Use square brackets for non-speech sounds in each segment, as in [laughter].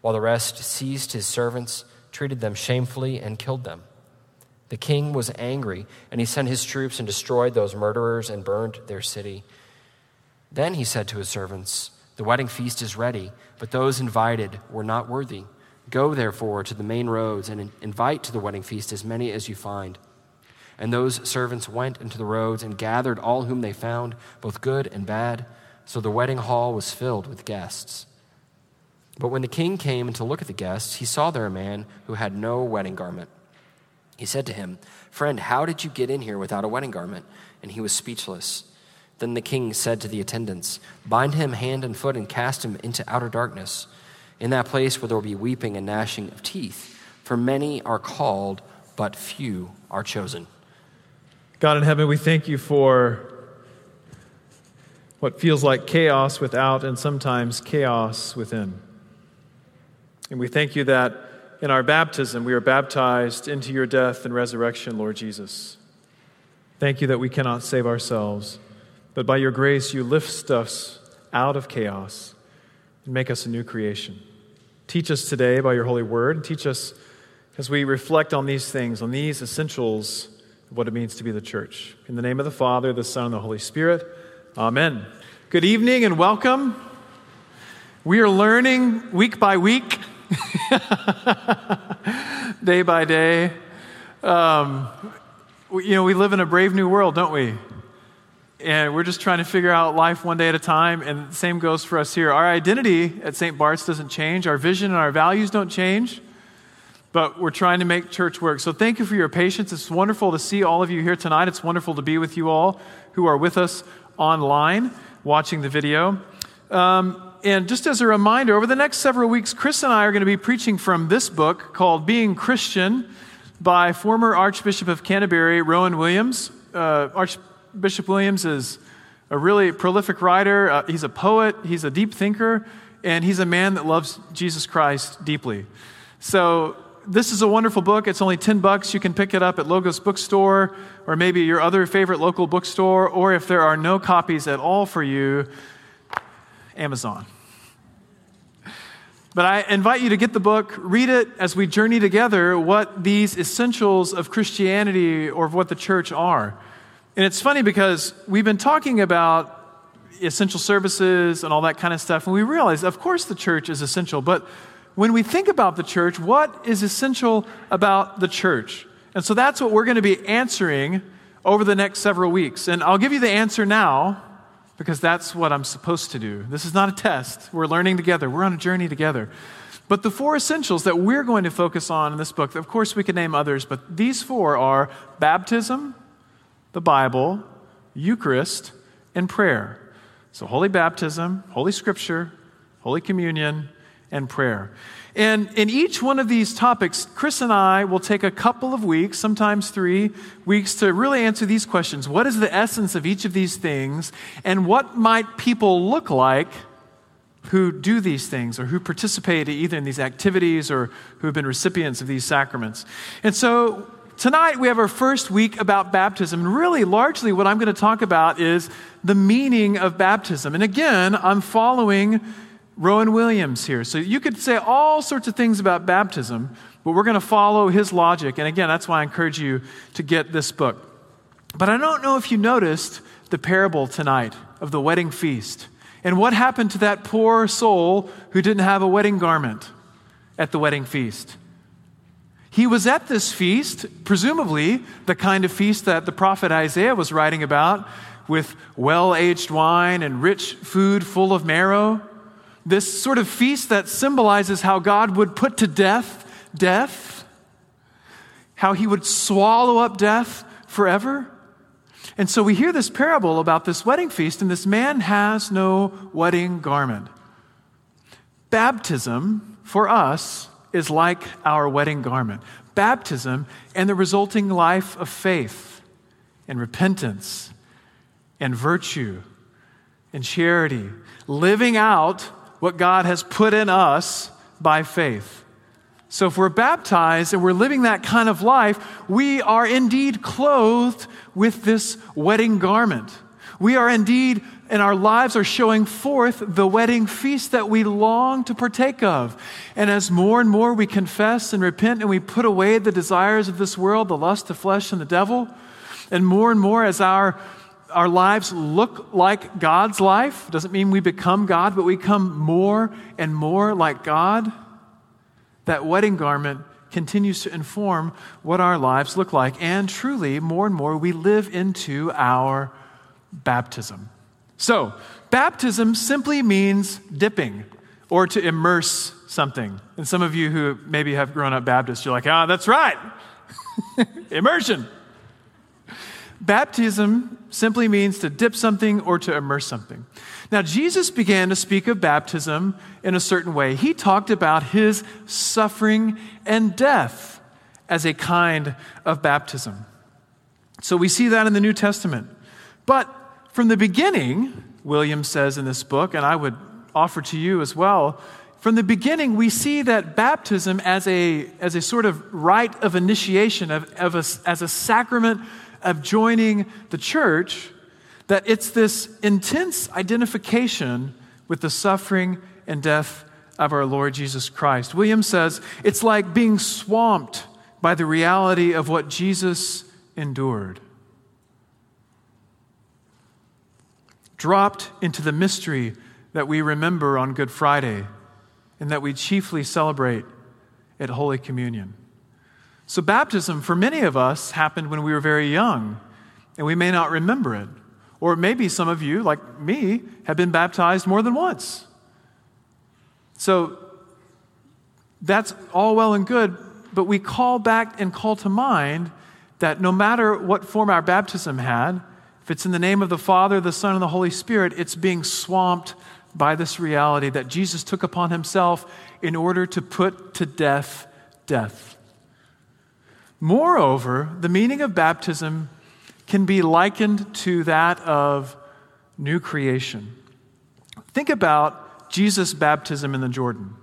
while the rest seized his servants, treated them shamefully, and killed them. The king was angry, and he sent his troops and destroyed those murderers and burned their city. Then he said to his servants, The wedding feast is ready, but those invited were not worthy. Go, therefore, to the main roads and invite to the wedding feast as many as you find. And those servants went into the roads and gathered all whom they found, both good and bad. So the wedding hall was filled with guests. But when the king came to look at the guests, he saw there a man who had no wedding garment. He said to him, Friend, how did you get in here without a wedding garment? And he was speechless. Then the king said to the attendants, Bind him hand and foot and cast him into outer darkness, in that place where there will be weeping and gnashing of teeth. For many are called, but few are chosen. God in heaven, we thank you for what feels like chaos without and sometimes chaos within. And we thank you that in our baptism, we are baptized into your death and resurrection, Lord Jesus. Thank you that we cannot save ourselves, but by your grace, you lift us out of chaos and make us a new creation. Teach us today by your holy word, and teach us as we reflect on these things, on these essentials of what it means to be the church. In the name of the Father, the Son, and the Holy Spirit, amen. Good evening and welcome. We are learning week by week [laughs] day by day. Um, you know, we live in a brave new world, don't we? And we're just trying to figure out life one day at a time. And the same goes for us here. Our identity at St. Bart's doesn't change, our vision and our values don't change, but we're trying to make church work. So thank you for your patience. It's wonderful to see all of you here tonight. It's wonderful to be with you all who are with us online watching the video. Um, and just as a reminder, over the next several weeks, Chris and I are going to be preaching from this book called Being Christian by former Archbishop of Canterbury, Rowan Williams. Uh, Archbishop Williams is a really prolific writer, uh, he's a poet, he's a deep thinker, and he's a man that loves Jesus Christ deeply. So, this is a wonderful book. It's only 10 bucks. You can pick it up at Logos Bookstore or maybe your other favorite local bookstore, or if there are no copies at all for you, Amazon. But I invite you to get the book, read it as we journey together what these essentials of Christianity or of what the church are. And it's funny because we've been talking about essential services and all that kind of stuff, and we realize, of course, the church is essential. But when we think about the church, what is essential about the church? And so that's what we're going to be answering over the next several weeks. And I'll give you the answer now because that's what I'm supposed to do. This is not a test. We're learning together, we're on a journey together. But the four essentials that we're going to focus on in this book, of course, we could name others, but these four are baptism, the Bible, Eucharist, and prayer. So, holy baptism, holy scripture, holy communion, and prayer. And in each one of these topics, Chris and I will take a couple of weeks, sometimes three weeks, to really answer these questions. What is the essence of each of these things? And what might people look like who do these things or who participate either in these activities or who have been recipients of these sacraments? And so tonight we have our first week about baptism. And really, largely, what I'm going to talk about is the meaning of baptism. And again, I'm following Rowan Williams here. So you could say all sorts of things about baptism, but we're going to follow his logic. And again, that's why I encourage you to get this book. But I don't know if you noticed the parable tonight of the wedding feast and what happened to that poor soul who didn't have a wedding garment at the wedding feast. He was at this feast, presumably the kind of feast that the prophet Isaiah was writing about, with well aged wine and rich food full of marrow this sort of feast that symbolizes how God would put to death death, how he would swallow up death forever. And so we hear this parable about this wedding feast, and this man has no wedding garment. Baptism for us is like our wedding garment baptism and the resulting life of faith and repentance and virtue and charity, living out what God has put in us by faith. So, if we're baptized and we're living that kind of life, we are indeed clothed with this wedding garment. We are indeed, and our lives are showing forth the wedding feast that we long to partake of. And as more and more we confess and repent and we put away the desires of this world, the lust of flesh and the devil, and more and more as our our lives look like God's life. Doesn't mean we become God, but we become more and more like God. That wedding garment continues to inform what our lives look like. And truly, more and more, we live into our baptism. So, baptism simply means dipping or to immerse something. And some of you who maybe have grown up Baptist, you're like, ah, that's right. [laughs] Immersion. Baptism simply means to dip something or to immerse something. Now, Jesus began to speak of baptism in a certain way. He talked about his suffering and death as a kind of baptism. So we see that in the New Testament. But from the beginning, Williams says in this book, and I would offer to you as well, from the beginning, we see that baptism as a, as a sort of rite of initiation, of, of a, as a sacrament of joining the church that it's this intense identification with the suffering and death of our Lord Jesus Christ. Williams says it's like being swamped by the reality of what Jesus endured. Dropped into the mystery that we remember on Good Friday and that we chiefly celebrate at Holy Communion. So, baptism for many of us happened when we were very young, and we may not remember it. Or maybe some of you, like me, have been baptized more than once. So, that's all well and good, but we call back and call to mind that no matter what form our baptism had, if it's in the name of the Father, the Son, and the Holy Spirit, it's being swamped by this reality that Jesus took upon himself in order to put to death death. Moreover, the meaning of baptism can be likened to that of new creation. Think about Jesus' baptism in the Jordan.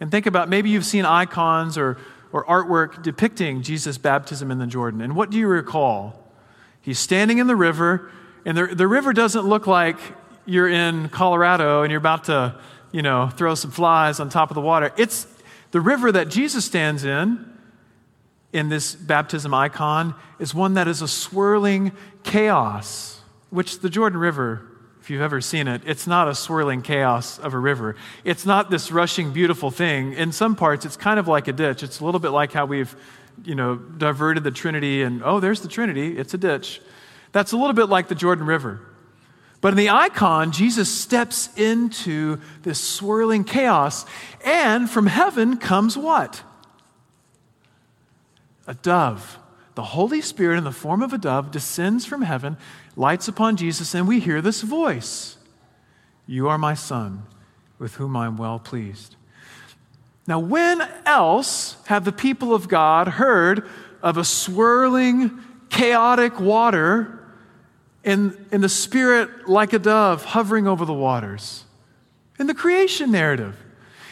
And think about maybe you've seen icons or, or artwork depicting Jesus' baptism in the Jordan. And what do you recall? He's standing in the river, and the, the river doesn't look like you're in Colorado and you're about to, you know, throw some flies on top of the water. It's the river that Jesus stands in in this baptism icon is one that is a swirling chaos, which the Jordan River, if you've ever seen it, it's not a swirling chaos of a river. It's not this rushing, beautiful thing. In some parts, it's kind of like a ditch. It's a little bit like how we've, you know, diverted the Trinity and, oh, there's the Trinity, it's a ditch. That's a little bit like the Jordan River. But in the icon, Jesus steps into this swirling chaos, and from heaven comes what? A dove. The Holy Spirit, in the form of a dove, descends from heaven, lights upon Jesus, and we hear this voice You are my Son, with whom I am well pleased. Now, when else have the people of God heard of a swirling, chaotic water in, in the Spirit like a dove hovering over the waters? In the creation narrative.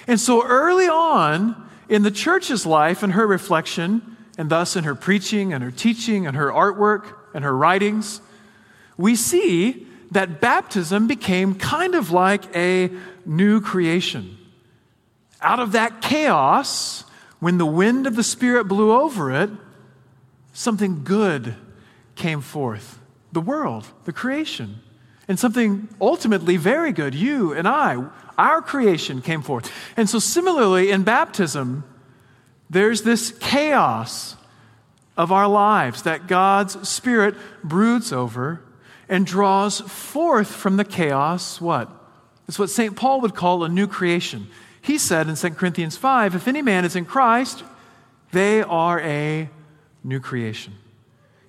And so early on in the church's life and her reflection, and thus in her preaching and her teaching and her artwork and her writings, we see that baptism became kind of like a new creation. Out of that chaos, when the wind of the Spirit blew over it, something good came forth the world, the creation. And something ultimately very good, you and I, our creation came forth. And so, similarly, in baptism, there's this chaos of our lives that God's Spirit broods over and draws forth from the chaos what? It's what St. Paul would call a new creation. He said in 2 Corinthians 5 if any man is in Christ, they are a new creation.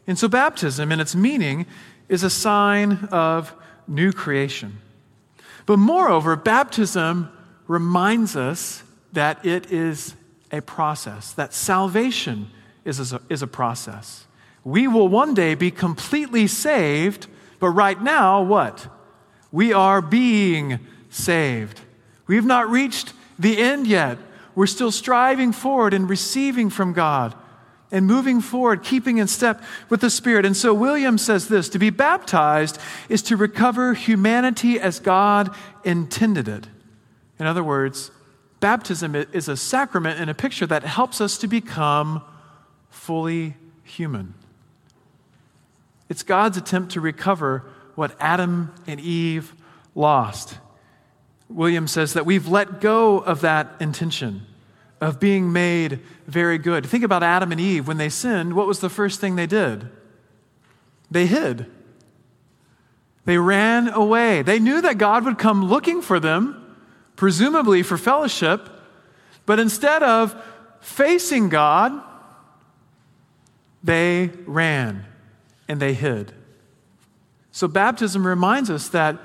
And so, baptism, in its meaning, is a sign of new creation. But moreover, baptism reminds us that it is a process, that salvation is a, is a process. We will one day be completely saved, but right now, what? We are being saved. We've not reached the end yet. We're still striving forward and receiving from God and moving forward, keeping in step with the Spirit. And so Williams says this to be baptized is to recover humanity as God intended it. In other words, baptism is a sacrament and a picture that helps us to become fully human. It's God's attempt to recover what Adam and Eve lost. Williams says that we've let go of that intention of being made very good. Think about Adam and Eve. When they sinned, what was the first thing they did? They hid. They ran away. They knew that God would come looking for them, presumably for fellowship, but instead of facing God, they ran and they hid. So, baptism reminds us that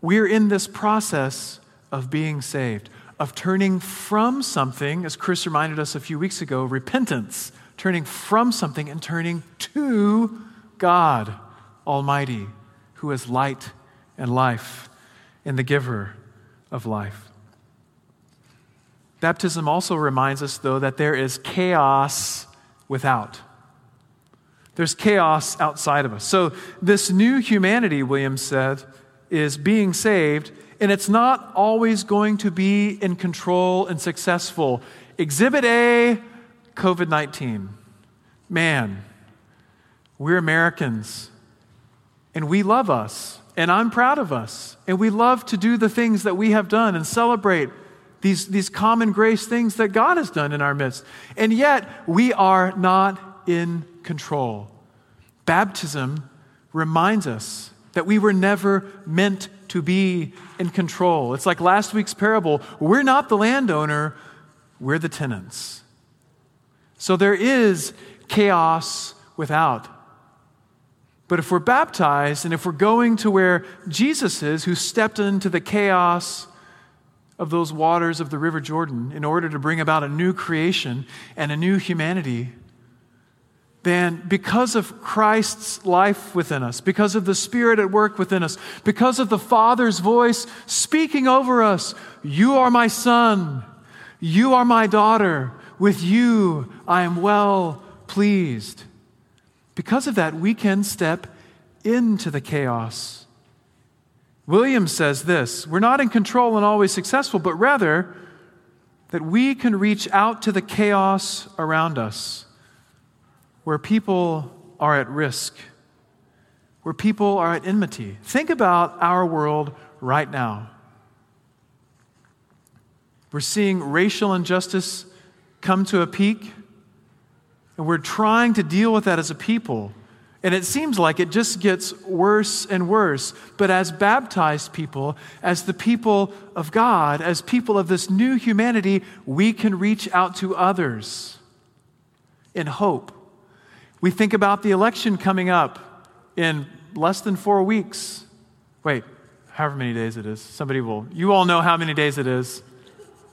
we're in this process of being saved, of turning from something, as Chris reminded us a few weeks ago, repentance, turning from something and turning to God Almighty, who is light and life and the giver of life. Baptism also reminds us, though, that there is chaos without. There's chaos outside of us. So, this new humanity, Williams said, is being saved, and it's not always going to be in control and successful. Exhibit A COVID 19. Man, we're Americans, and we love us, and I'm proud of us, and we love to do the things that we have done and celebrate these, these common grace things that God has done in our midst. And yet, we are not in control. Baptism reminds us that we were never meant to be in control. It's like last week's parable we're not the landowner, we're the tenants. So there is chaos without. But if we're baptized and if we're going to where Jesus is, who stepped into the chaos of those waters of the River Jordan in order to bring about a new creation and a new humanity, then because of Christ's life within us, because of the Spirit at work within us, because of the Father's voice speaking over us, you are my son, you are my daughter, with you I am well pleased. Because of that, we can step into the chaos Williams says this We're not in control and always successful, but rather that we can reach out to the chaos around us where people are at risk, where people are at enmity. Think about our world right now. We're seeing racial injustice come to a peak, and we're trying to deal with that as a people. And it seems like it just gets worse and worse. But as baptized people, as the people of God, as people of this new humanity, we can reach out to others in hope. We think about the election coming up in less than four weeks. Wait, however many days it is. Somebody will, you all know how many days it is.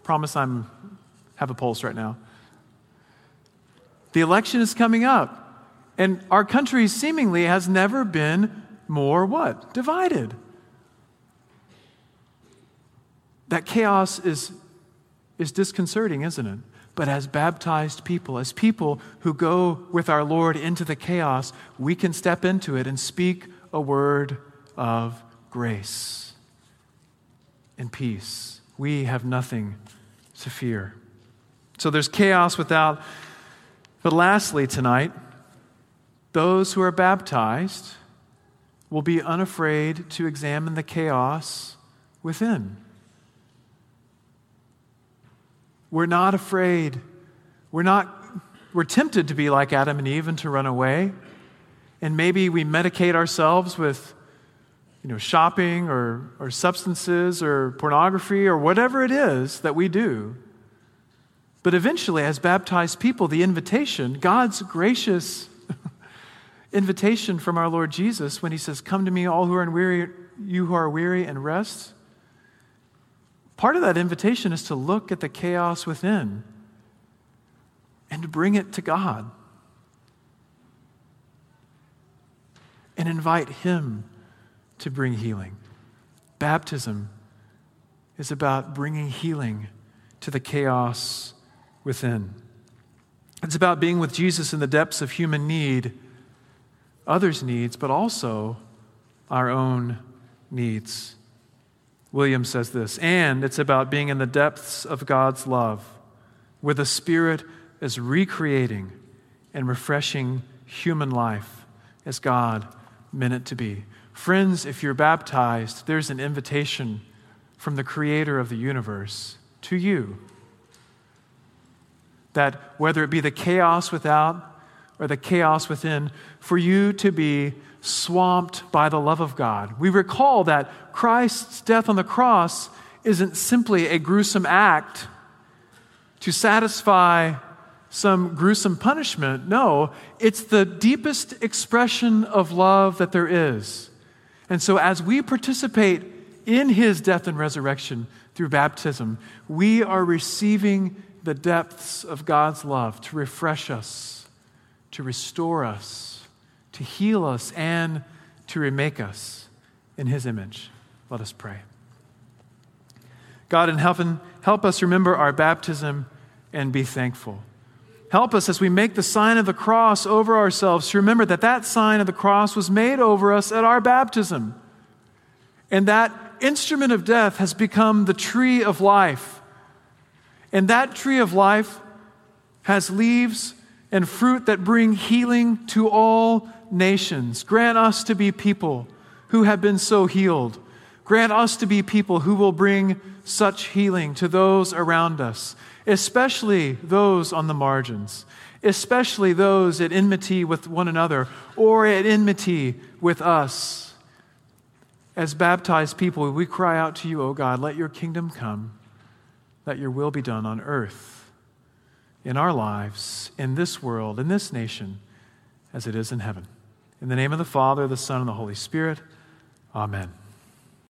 Promise I'm have a pulse right now. The election is coming up. And our country seemingly has never been more what? Divided. That chaos is, is disconcerting, isn't it? But as baptized people, as people who go with our Lord into the chaos, we can step into it and speak a word of grace and peace. We have nothing to fear. So there's chaos without. But lastly, tonight, those who are baptized will be unafraid to examine the chaos within. We're not afraid. We're not we're tempted to be like Adam and Eve and to run away. And maybe we medicate ourselves with you know, shopping or, or substances or pornography or whatever it is that we do. But eventually, as baptized people, the invitation, God's gracious [laughs] invitation from our Lord Jesus when he says, Come to me, all who are weary, you who are weary and rest. part of that invitation is to look at the chaos within and to bring it to God and invite Him to bring healing. Baptism is about bringing healing to the chaos within. It's about being with Jesus in the depths of human need, others' needs, but also our own needs. Williams says this, and it's about being in the depths of God's love, where the Spirit is recreating and refreshing human life as God meant it to be. Friends, if you're baptized, there's an invitation from the Creator of the universe to you that whether it be the chaos without or the chaos within, for you to be swamped by the love of God. We recall that Christ's death on the cross isn't simply a gruesome act to satisfy some gruesome punishment. No, it's the deepest expression of love that there is. And so, as we participate in his death and resurrection through baptism, we are receiving the depths of God's love to refresh us, to restore us, to heal us, and to remake us in His image. Let us pray. God in heaven, help us remember our baptism and be thankful. Help us as we make the sign of the cross over ourselves to remember that that sign of the cross was made over us at our baptism. And that instrument of death has become the tree of life and that tree of life has leaves and fruit that bring healing to all nations. Grant us to be people who have been so healed. Grant us to be people who will bring such healing to those around us, especially those on the margins, especially those at enmity with one another or at enmity with us. As baptized people, we cry out to you, O God, let your kingdom come. Let your will be done on earth, in our lives, in this world, in this nation, as it is in heaven. In the name of the Father, the Son, and the Holy Spirit, amen.